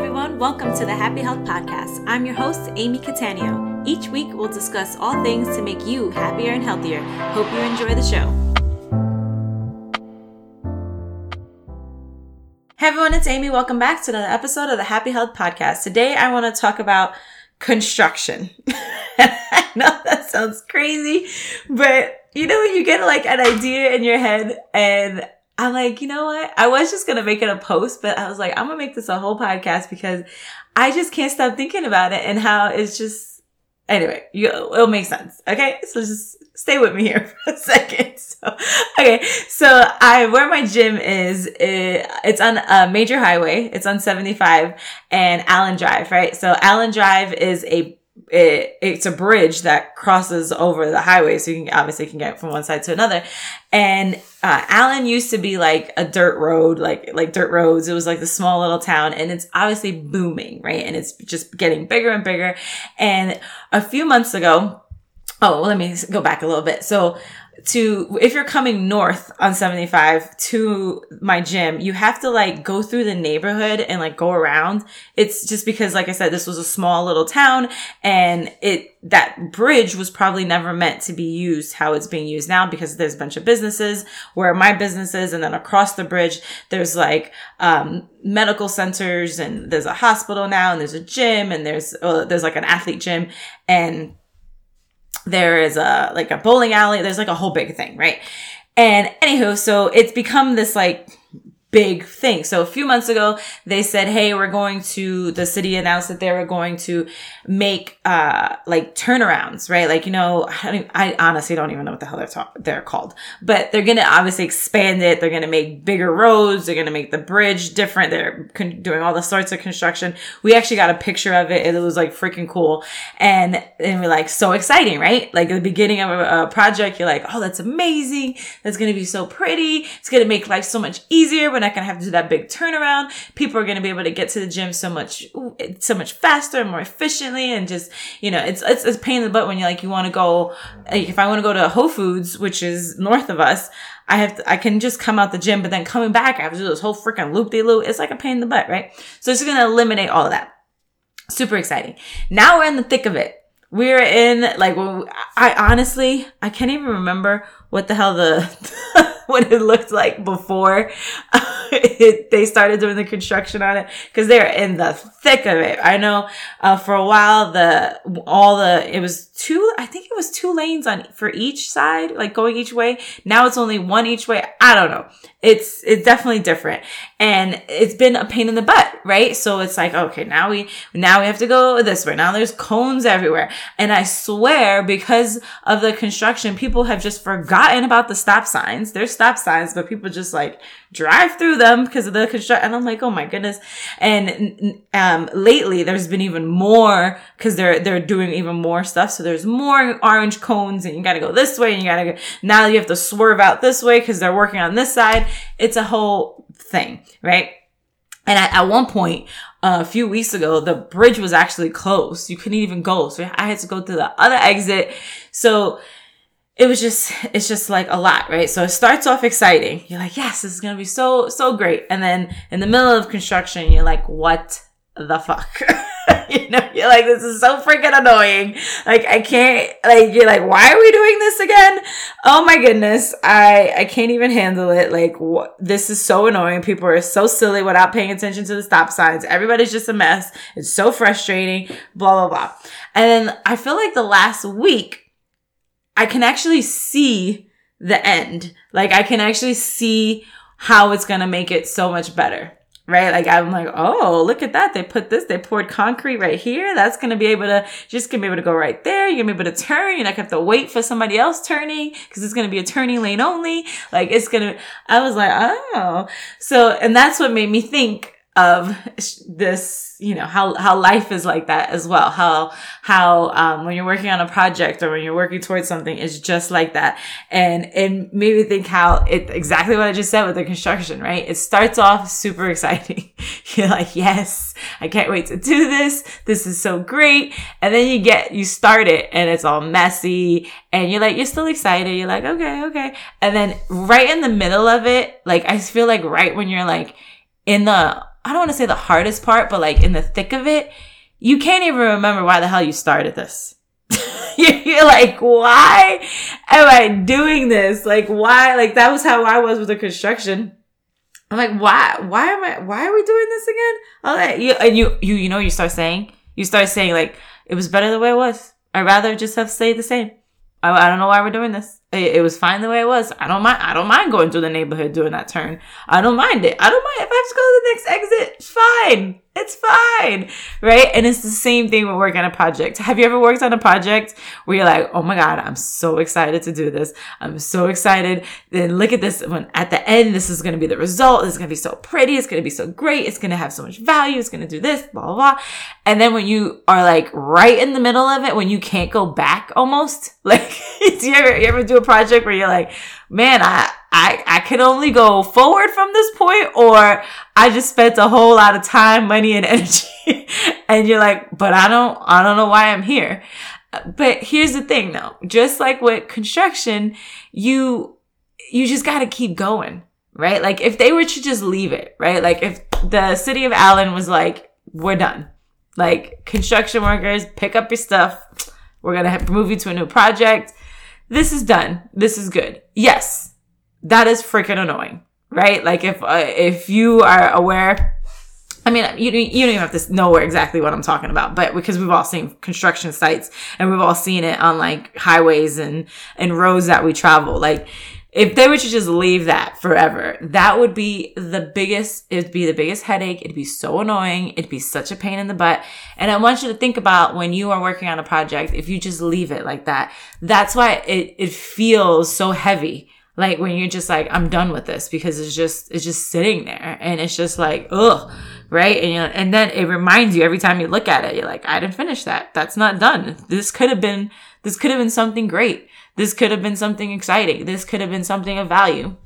everyone. Welcome to the Happy Health Podcast. I'm your host, Amy Catania. Each week, we'll discuss all things to make you happier and healthier. Hope you enjoy the show. Hey everyone, it's Amy. Welcome back to another episode of the Happy Health Podcast. Today, I want to talk about construction. I know that sounds crazy, but you know, when you get like an idea in your head and I'm like, you know what? I was just going to make it a post, but I was like, I'm going to make this a whole podcast because I just can't stop thinking about it and how it's just, anyway, you, it'll make sense. Okay. So just stay with me here for a second. So, okay. So I, where my gym is, it, it's on a major highway. It's on 75 and Allen Drive, right? So Allen Drive is a it, it's a bridge that crosses over the highway. So you can obviously can get from one side to another. And, uh, Allen used to be like a dirt road, like, like dirt roads. It was like the small little town and it's obviously booming, right? And it's just getting bigger and bigger. And a few months ago, Oh, let me go back a little bit. So to if you're coming north on 75 to my gym you have to like go through the neighborhood and like go around. It's just because like i said this was a small little town and it that bridge was probably never meant to be used how it's being used now because there's a bunch of businesses where my business is and then across the bridge there's like um, medical centers and there's a hospital now and there's a gym and there's uh, there's like an athlete gym and there is a like a bowling alley. There's like a whole big thing, right? And anywho, so it's become this like big thing. So a few months ago, they said, Hey, we're going to, the city announced that they were going to make, uh, like turnarounds, right? Like, you know, I, I honestly don't even know what the hell they're, they're called, but they're going to obviously expand it. They're going to make bigger roads. They're going to make the bridge different. They're con- doing all the sorts of construction. We actually got a picture of it. It was like freaking cool. And, and we're like, so exciting, right? Like the beginning of a, a project, you're like, Oh, that's amazing. That's going to be so pretty. It's going to make life so much easier we're not going to have to do that big turnaround. People are going to be able to get to the gym so much, so much faster and more efficiently. And just, you know, it's, it's, it's pain in the butt when you like, you want to go, like if I want to go to Whole Foods, which is north of us, I have to, I can just come out the gym, but then coming back, I have to do this whole freaking loop de loop. It's like a pain in the butt, right? So it's going to eliminate all of that. Super exciting. Now we're in the thick of it. We're in like, I honestly, I can't even remember what the hell the, what it looked like before it, they started doing the construction on it because they're in the thick of it. I know uh, for a while the all the it was two I think it was two lanes on for each side like going each way. Now it's only one each way. I don't know. It's it's definitely different and it's been a pain in the butt, right? So it's like okay, now we now we have to go this way. Now there's cones everywhere. And I swear because of the construction people have just forgotten about the stop signs. There's stop signs, but people just like drive through them because of the construction. And I'm like, oh my goodness. And um, lately, there's been even more because they're they're doing even more stuff. So there's more orange cones, and you got to go this way, and you got to go. Now you have to swerve out this way because they're working on this side. It's a whole thing, right? And at, one point, uh, a few weeks ago, the bridge was actually closed. You couldn't even go. So I had to go to the other exit. So it was just it's just like a lot right? So it starts off exciting. You're like yes this is gonna be so so great. And then in the middle of construction you're like what the fuck? You know you're like this is so freaking annoying. Like i can't like you're like why are we doing this again? Oh my goodness. I i can't even handle it. Like what this is so annoying. People are so silly without paying attention to the stop signs. Everybody's just a mess. It's so frustrating. Blah blah blah. And then i feel like the last week I can actually see the end. Like I can actually see how it's going to make it so much better. Right? Like I'm like, oh, look at that. They put this, they poured concrete right here. That's going to be able to, just going to be able to go right there. You're going to be able to turn. You're not going to have to wait for somebody else turning because it's going to be a turning lane only. Like it's going to, I was like, oh. So, and that's what made me think of this, you know, how, how life is like that as well. How, how, um, when you're working on a project or when you're working towards something, it's just like that. And it made me think how it, exactly what I just said with the construction, right? It starts off super exciting. you're like, yes, I can't wait to do this. This is so great. And then you get, you start it and it's all messy and you're like, you're still excited. You're like, okay, okay. And then right in the middle of it, like, I feel like right when you're like, in the I don't want to say the hardest part, but like in the thick of it, you can't even remember why the hell you started this. You're like, why am I doing this? Like, why? Like, that was how I was with the construction. I'm like, why, why am I, why are we doing this again? All that, you, and you, you, you know, you start saying, you start saying like, it was better the way it was. I'd rather just have stayed the same. I, I don't know why we're doing this. It, it, was fine the way it was. I don't mind. I don't mind going through the neighborhood doing that turn. I don't mind it. I don't mind if I have to go to the next exit. It's fine. It's fine. Right. And it's the same thing when working on a project. Have you ever worked on a project where you're like, Oh my God, I'm so excited to do this. I'm so excited. Then look at this. When at the end, this is going to be the result. It's going to be so pretty. It's going to be so great. It's going to have so much value. It's going to do this, blah, blah, blah. And then when you are like right in the middle of it, when you can't go back almost, like, you ever, you ever do a project where you're like, man, I, I, I can only go forward from this point or I just spent a whole lot of time, money and energy. and you're like, but I don't, I don't know why I'm here. But here's the thing though, just like with construction, you, you just got to keep going, right? Like if they were to just leave it, right? Like if the city of Allen was like, we're done. Like construction workers, pick up your stuff. We're going to move you to a new project this is done. This is good. Yes, that is freaking annoying, right? Like if, uh, if you are aware, I mean, you, you don't even have to know exactly what I'm talking about, but because we've all seen construction sites and we've all seen it on like highways and, and roads that we travel. Like, if they were to just leave that forever, that would be the biggest, it'd be the biggest headache. It'd be so annoying. It'd be such a pain in the butt. And I want you to think about when you are working on a project, if you just leave it like that, that's why it, it feels so heavy. Like when you're just like, I'm done with this because it's just, it's just sitting there and it's just like, ugh, right? And you and then it reminds you every time you look at it, you're like, I didn't finish that. That's not done. This could have been, this could have been something great. This could have been something exciting. This could have been something of value.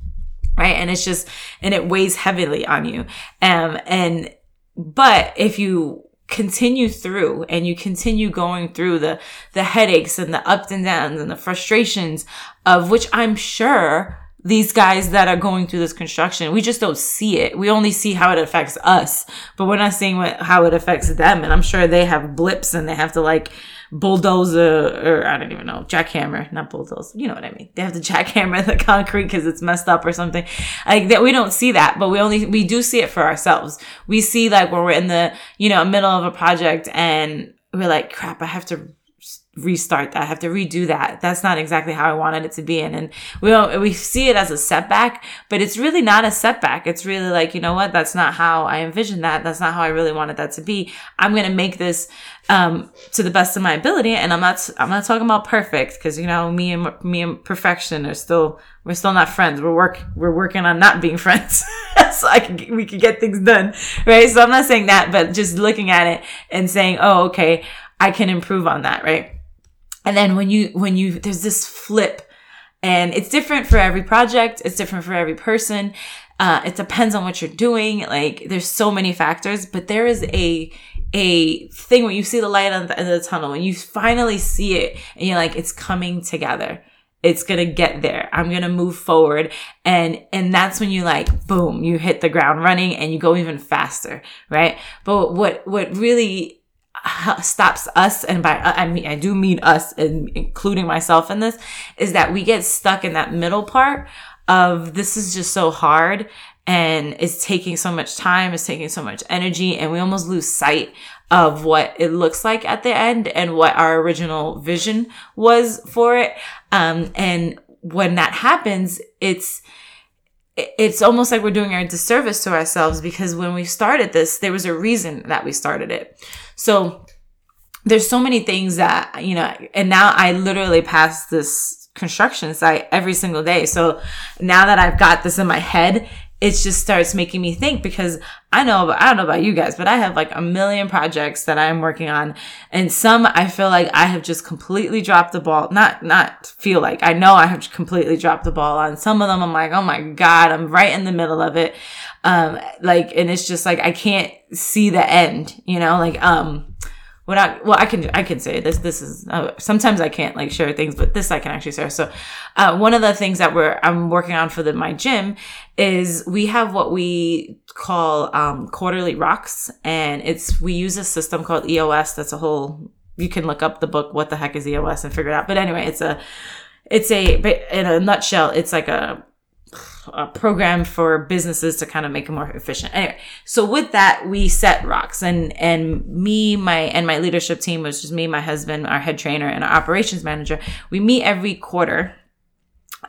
Right. And it's just, and it weighs heavily on you. Um, and, but if you continue through and you continue going through the, the headaches and the ups and downs and the frustrations of which I'm sure these guys that are going through this construction, we just don't see it. We only see how it affects us, but we're not seeing what, how it affects them. And I'm sure they have blips and they have to like bulldozer or I don't even know, jackhammer, not bulldoze. You know what I mean? They have to jackhammer the concrete because it's messed up or something. Like that, we don't see that, but we only, we do see it for ourselves. We see like when we're in the, you know, middle of a project and we're like, crap, I have to restart that. I have to redo that. That's not exactly how I wanted it to be. And, and we don't, we see it as a setback, but it's really not a setback. It's really like, you know what? That's not how I envisioned that. That's not how I really wanted that to be. I'm going to make this, um, to the best of my ability. And I'm not, I'm not talking about perfect because, you know, me and, me and perfection are still, we're still not friends. We're work, we're working on not being friends. so I can, we can get things done. Right. So I'm not saying that, but just looking at it and saying, oh, okay, I can improve on that. Right and then when you, when you, there's this flip and it's different for every project. It's different for every person. Uh, it depends on what you're doing. Like there's so many factors, but there is a, a thing when you see the light at the end of the tunnel, when you finally see it and you're like, it's coming together. It's to get there. I'm to move forward. And, and that's when you like, boom, you hit the ground running and you go even faster, right? But what, what really stops us and by I mean I do mean us and including myself in this is that we get stuck in that middle part of this is just so hard and it's taking so much time it's taking so much energy and we almost lose sight of what it looks like at the end and what our original vision was for it um and when that happens it's it's almost like we're doing a disservice to ourselves because when we started this, there was a reason that we started it. So there's so many things that, you know, and now I literally pass this construction site every single day. So now that I've got this in my head, it just starts making me think because I know, I don't know about you guys, but I have like a million projects that I'm working on. And some I feel like I have just completely dropped the ball. Not, not feel like I know I have completely dropped the ball on some of them. I'm like, oh my God, I'm right in the middle of it. Um, like, and it's just like, I can't see the end, you know, like, um, when I, well i can i can say this this is uh, sometimes i can't like share things but this i can actually share. So uh, one of the things that we're i'm working on for the my gym is we have what we call um, quarterly rocks and it's we use a system called EOS that's a whole you can look up the book what the heck is EOS and figure it out. But anyway it's a it's a in a nutshell it's like a a program for businesses to kind of make it more efficient. Anyway, so with that, we set rocks and, and me, my, and my leadership team, which is me, my husband, our head trainer and our operations manager. We meet every quarter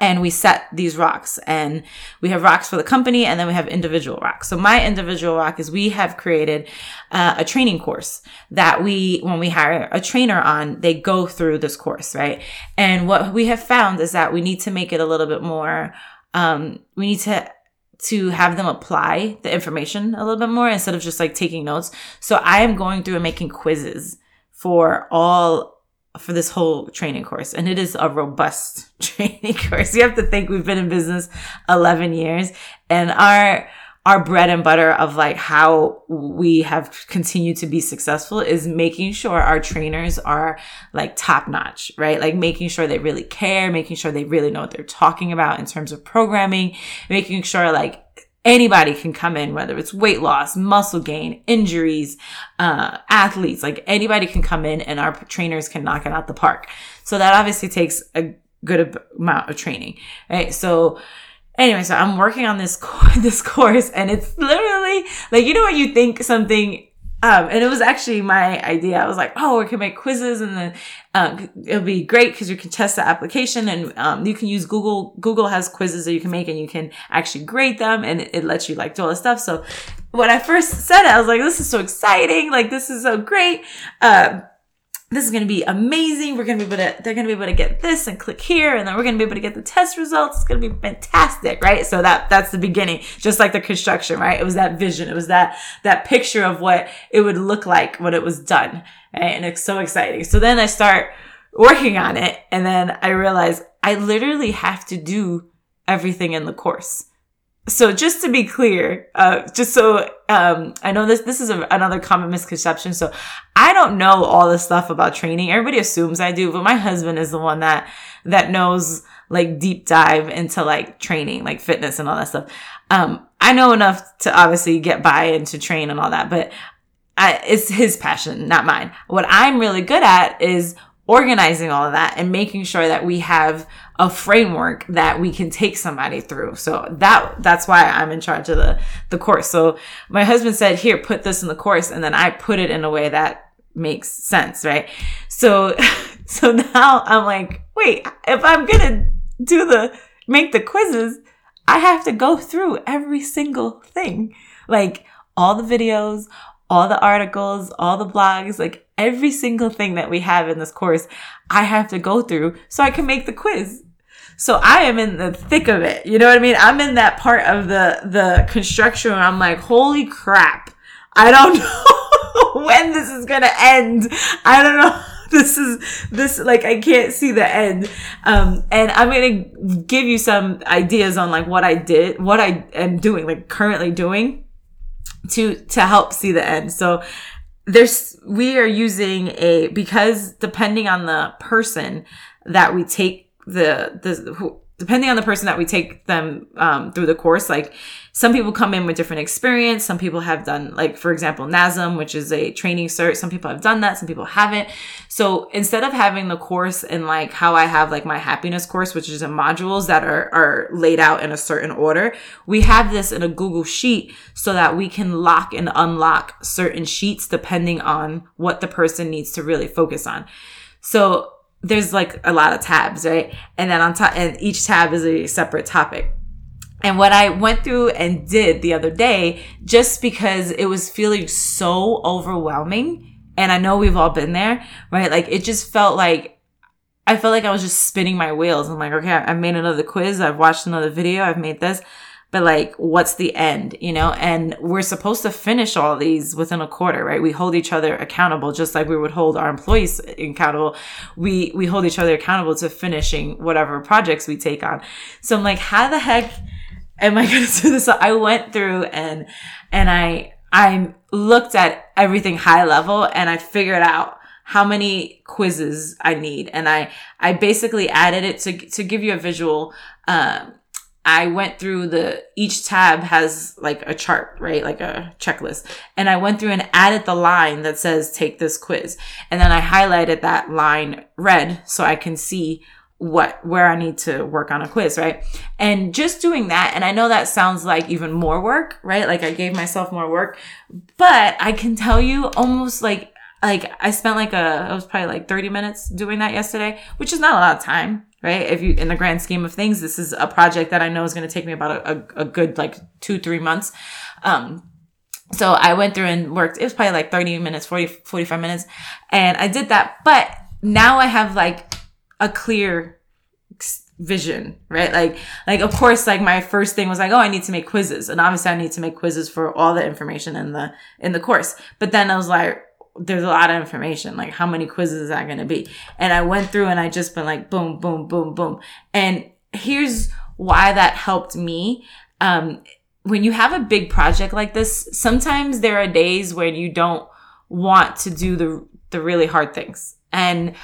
and we set these rocks and we have rocks for the company and then we have individual rocks. So my individual rock is we have created uh, a training course that we, when we hire a trainer on, they go through this course, right? And what we have found is that we need to make it a little bit more um, we need to to have them apply the information a little bit more instead of just like taking notes. So I am going through and making quizzes for all for this whole training course and it is a robust training course. You have to think we've been in business 11 years and our our bread and butter of like how we have continued to be successful is making sure our trainers are like top notch, right? Like making sure they really care, making sure they really know what they're talking about in terms of programming, making sure like anybody can come in, whether it's weight loss, muscle gain, injuries, uh, athletes, like anybody can come in and our trainers can knock it out the park. So that obviously takes a good amount of training, right? So, anyway, so I'm working on this this course, and it's literally like you know when you think something. Um, and it was actually my idea. I was like, oh, we can make quizzes and then um, it'll be great because you can test the application and um, you can use Google. Google has quizzes that you can make and you can actually grade them and it, it lets you like do all this stuff. So when I first said it, I was like, this is so exciting. Like, this is so great. Uh, this is going to be amazing. We're going to be able to, they're going to be able to get this and click here. And then we're going to be able to get the test results. It's going to be fantastic. Right. So that, that's the beginning, just like the construction, right? It was that vision. It was that, that picture of what it would look like when it was done. Right? And it's so exciting. So then I start working on it. And then I realize I literally have to do everything in the course so just to be clear, uh, just so um, I know this this is a, another common misconception. So I don't know all the stuff about training. Everybody assumes I do, but my husband is the one that that knows like deep dive into like training, like fitness and all that stuff. Um, I know enough to obviously get by and to train and all that, but I, it's his passion, not mine. What I'm really good at is organizing all of that and making sure that we have a framework that we can take somebody through. So that, that's why I'm in charge of the, the course. So my husband said, here, put this in the course. And then I put it in a way that makes sense. Right. So, so now I'm like, wait, if I'm going to do the, make the quizzes, I have to go through every single thing, like all the videos, all the articles, all the blogs, like every single thing that we have in this course, I have to go through so I can make the quiz. So I am in the thick of it. You know what I mean? I'm in that part of the, the construction where I'm like, holy crap. I don't know when this is going to end. I don't know. This is, this, like, I can't see the end. Um, and I'm to give you some ideas on like what I did, what I am doing, like currently doing to, to help see the end. So there's, we are using a, because depending on the person that we take the, the, who, depending on the person that we take them um, through the course like some people come in with different experience. Some people have done like for example NASM which is a training cert. Some people have done that. Some people haven't. So instead of having the course in like how i have like my happiness course which is in modules that are, are laid out in a certain order we have this in a google sheet so that we can lock and unlock certain sheets depending on what the person needs to really focus on. So there's like a lot of tabs, right? And then on top, and each tab is a separate topic. And what I went through and did the other day, just because it was feeling so overwhelming, and I know we've all been there, right? Like it just felt like I felt like I was just spinning my wheels. I'm like, okay, I've made another quiz, I've watched another video, I've made this but like what's the end you know and we're supposed to finish all these within a quarter right we hold each other accountable just like we would hold our employees accountable we we hold each other accountable to finishing whatever projects we take on so i'm like how the heck am i going to do this so i went through and and i I looked at everything high level and I figured out how many quizzes I need. And I, I basically added it to, to give you a visual. Um, I went through the, each tab has like a chart, right? Like a checklist. And I went through and added the line that says take this quiz. And then I highlighted that line red so I can see what where I need to work on a quiz, right? And just doing that, and I know that sounds like even more work, right? Like I gave myself more work, but I can tell you almost like like I spent like a it was probably like 30 minutes doing that yesterday, which is not a lot of time, right? If you in the grand scheme of things, this is a project that I know is going to take me about a, a, a good like two, three months. Um, so I went through and worked. It was probably like 30 minutes, 40, 45 minutes. And I did that. But now I have like a clear vision, right? Like, like, of course, like my first thing was like, oh, I need to make quizzes. And obviously I need to make quizzes for all the information in the, in the course. But then I was like, there's a lot of information. Like, how many quizzes is that going to be? And I went through and I just been like, boom, boom, boom, boom. And here's why that helped me. Um, when you have a big project like this, sometimes there are days where you don't want to do the, the really hard things. And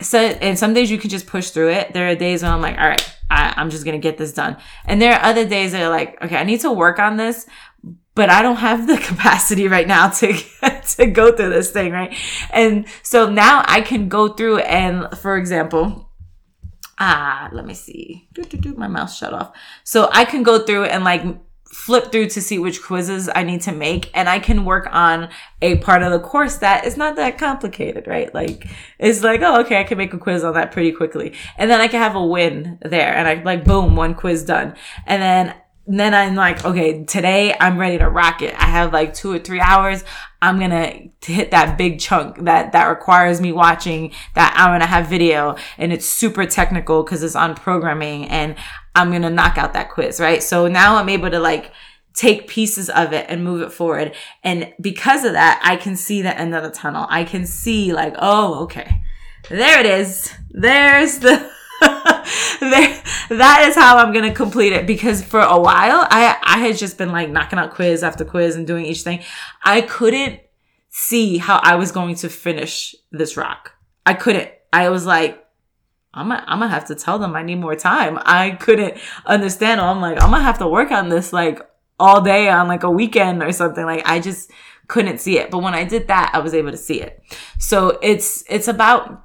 so and some days you can just push through it. There are days when I'm like, all right, I, I'm just gonna get this done. And there are other days that are like, okay, I need to work on this, but I don't have the capacity right now to to go through this thing, right? And so now I can go through and, for example, ah, let me see, my mouse shut off. So I can go through and like flip through to see which quizzes I need to make and I can work on a part of the course that is not that complicated, right? Like it's like, oh, okay, I can make a quiz on that pretty quickly. And then I can have a win there and I like, boom, one quiz done. And then then I'm like, okay, today I'm ready to rock it. I have like two or three hours. I'm to hit that big chunk that, that requires me watching that hour and a half video. And it's super technical because it's on programming and I'm to knock out that quiz, right? So now I'm able to like, take pieces of it and move it forward. And because of that, I can see the end of the tunnel. I can see like, oh, okay. There it is. There's the that is how I'm gonna complete it because for a while I I had just been like knocking out quiz after quiz and doing each thing. I couldn't see how I was going to finish this rock. I couldn't. I was like, I'm gonna, I'm gonna have to tell them I need more time. I couldn't understand. I'm like, I'm gonna have to work on this like all day on like a weekend or something. Like I just couldn't see it. But when I did that, I was able to see it. So it's, it's about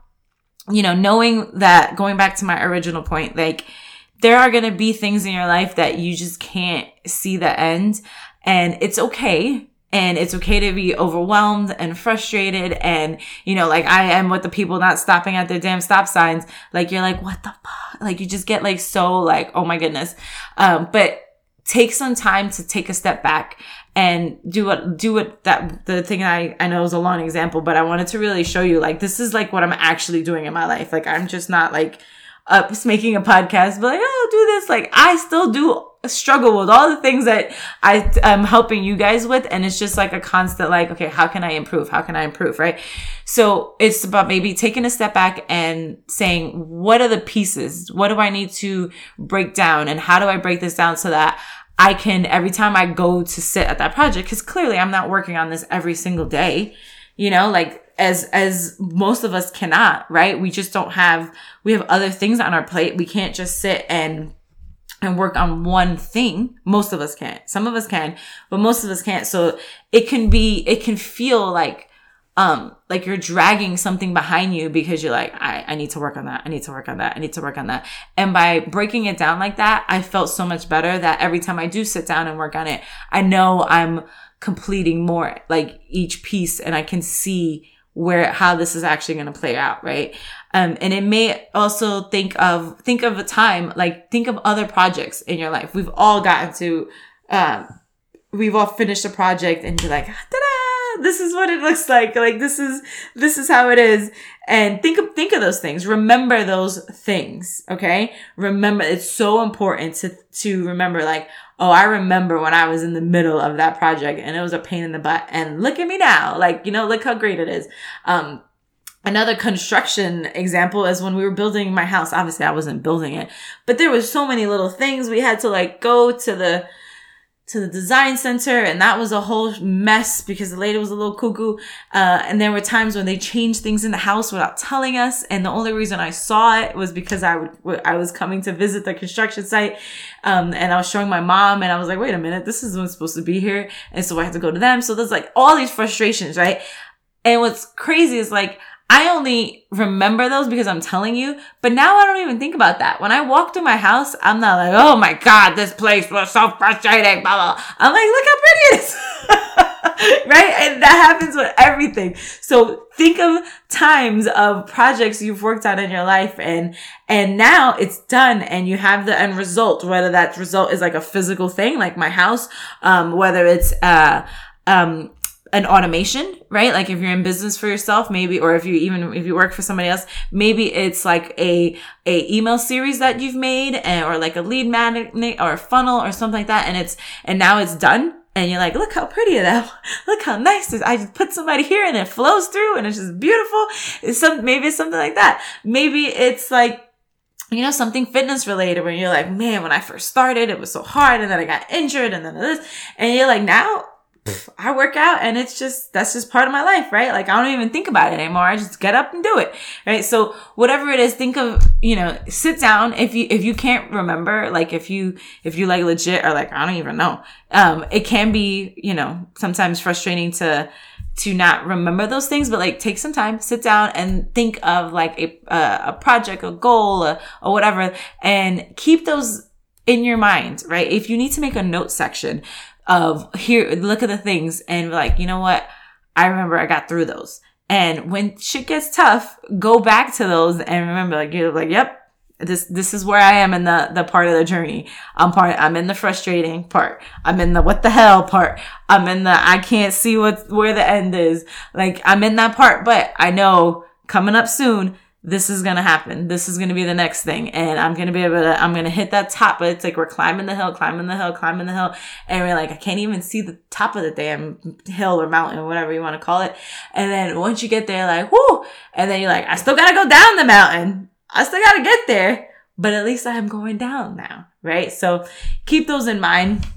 you know, knowing that going back to my original point, like there are going to be things in your life that you just can't see the end and it's okay. And it's okay to be overwhelmed and frustrated. And, you know, like I am with the people not stopping at their damn stop signs. Like you're like, what the fuck? Like you just get like so like, oh my goodness. Um, but take some time to take a step back and do what do what that the thing I I know is a long example, but I wanted to really show you like this is like what I'm actually doing in my life. Like I'm just not like up making a podcast, but like oh do this. Like I still do struggle with all the things that I am helping you guys with, and it's just like a constant like okay how can I improve? How can I improve? Right? So it's about maybe taking a step back and saying what are the pieces? What do I need to break down, and how do I break this down so that I can, every time I go to sit at that project, cause clearly I'm not working on this every single day, you know, like as, as most of us cannot, right? We just don't have, we have other things on our plate. We can't just sit and, and work on one thing. Most of us can't. Some of us can, but most of us can't. So it can be, it can feel like, um, like you're dragging something behind you because you're like, I, I need to work on that. I need to work on that. I need to work on that. And by breaking it down like that, I felt so much better that every time I do sit down and work on it, I know I'm completing more like each piece and I can see where, how this is actually going to play out. Right. Um, and it may also think of, think of a time, like think of other projects in your life. We've all gotten to, um, we've all finished a project and you're like! This is what it looks like. Like this is, this is how it is. And think of, think of those things. Remember those things. Okay. Remember, it's so important to, to remember like, oh, I remember when I was in the middle of that project and it was a pain in the butt. And look at me now. Like, you know, look how great it is. Um, Another construction example is when we were building my house. Obviously, I wasn't building it, but there was so many little things we had to like go to the, to the design center and that was a whole mess because the lady was a little cuckoo. Uh, and there were times when they changed things in the house without telling us. And the only reason I saw it was because I would, I was coming to visit the construction site. Um, and I was showing my mom and I was like, wait a minute, this isn't supposed to be here. And so I had to go to them. So there's like all these frustrations, right? And what's crazy is like, I only remember those because I'm telling you, but now I don't even think about that. When I walk through my house, I'm not like, oh my God, this place was so frustrating, blah, blah. I'm like, look how pretty it is. right? And that happens with everything. So think of times of projects you've worked on in your life and, and now it's done and you have the end result, whether that result is like a physical thing, like my house, um, whether it's, uh, um, an automation, right? Like if you're in business for yourself, maybe, or if you even, if you work for somebody else, maybe it's like a, a email series that you've made and, or like a lead magnet or a funnel or something like that. And it's, and now it's done. And you're like, look how pretty that, look how nice this, I just put somebody here and it flows through and it's just beautiful. It's some, maybe it's something like that. Maybe it's like, you know, something fitness related where you're like, man, when I first started, it was so hard and then I got injured and then this, and you're like, now I work out and it's just, that's just part of my life, right? Like I don't even think about it anymore. I just get up and do it, right? So whatever it is, think of, you know, sit down. If you, if you can't remember, like if you, if you like legit or like, I don't even know, um, it can be, you know, sometimes frustrating to, to not remember those things, but like take some time, sit down and think of like a, a project, a goal, or whatever, and keep those in your mind, right? If you need to make a note section, of here, look at the things and like, you know what? I remember I got through those. And when shit gets tough, go back to those and remember, like, you're like, yep, this, this is where I am in the, the part of the journey. I'm part, I'm in the frustrating part. I'm in the what the hell part. I'm in the, I can't see what, where the end is. Like, I'm in that part, but I know coming up soon, this is going to happen. This is going to be the next thing. And I'm going to be able to, I'm going to hit that top, but it's like we're climbing the hill, climbing the hill, climbing the hill. And we're like, I can't even see the top of the damn hill or mountain, or whatever you want to call it. And then once you get there, like, whoo, and then you're like, I still got to go down the mountain. I still got to get there, but at least I am going down now. Right. So keep those in mind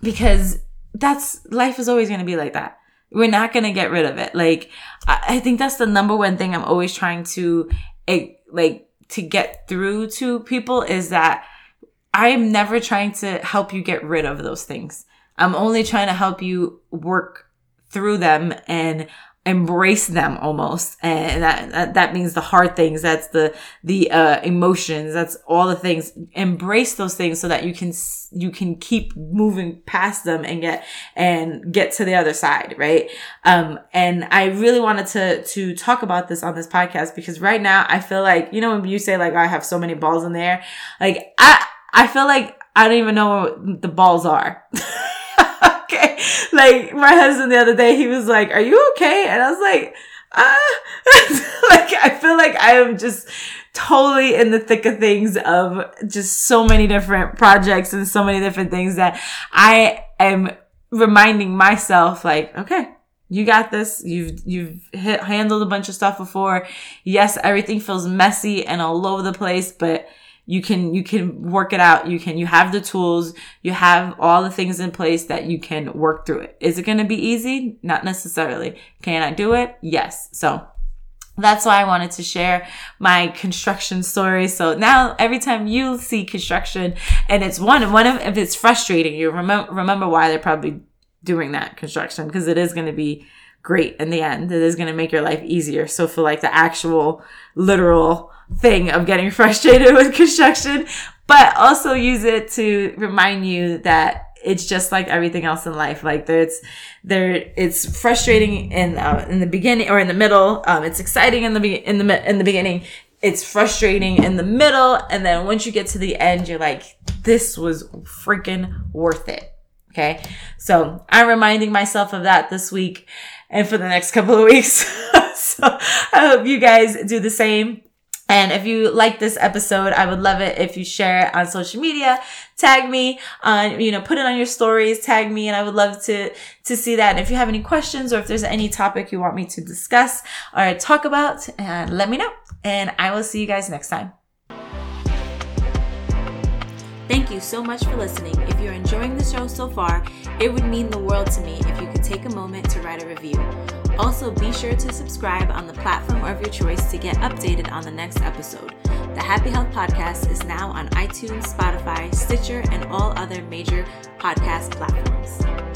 because that's life is always going to be like that we're not going to get rid of it. Like, I, I think that's the number one thing I'm always trying to, eh, like, to get through to people is that I'm never trying to help you get rid of those things. I'm only trying to help you work through them and embrace them almost. And that, that, means the hard things that's the the uh emotions that's all the things. Embrace those things so that you can you can keep moving past them and get and get to the other side right? Um and i really wanted to to talk about this on this podcast because right now i feel like you know when you say like i have so many balls in there like i i feel like i don't even know what the balls are okay. Like my husband the other day, he was like, "Are you okay?" And I was like, "Ah." like I feel like I am just totally in the thick of things of just so many different projects and so many different things that I am reminding myself like, okay, you got this. You've, you've hit, handled a bunch of stuff before. Yes, everything feels messy and all over the place, but you can you can work it out. You can you have the tools. You have all the things in place that you can work through it. Is it going to be easy? Not necessarily. Can i do it? Yes. So that's why I wanted to share my construction story. So now every time you see construction and it's one, one of, if it's frustrating, you remember, remember why they're probably doing that construction because it is going to be great in the end. It is going to make your life easier. So for like the actual literal thing of getting frustrated with construction, but also use it to remind you that it's just like everything else in life. Like there's, there, it's frustrating in, uh, in the beginning or in the middle. Um, it's exciting in the, be- in the, in the beginning. It's frustrating in the middle. And then once you get to the end, you're like, this was freaking worth it. Okay. So I'm reminding myself of that this week and for the next couple of weeks. so I hope you guys do the same. And if you like this episode, I would love it if you share it on social media, tag me, on, you know, put it on your stories, tag me, and I would love to, to see that. And if you have any questions or if there's any topic you want me to discuss or talk about, and let me know. And I will see you guys next time. Thank you so much for listening. If you're enjoying the show so far, it would mean the world to me if you could take a moment to write a review. Also, be sure to subscribe on the platform of your choice to get updated on the next episode. The Happy Health Podcast is now on iTunes, Spotify, Stitcher, and all other major podcast platforms.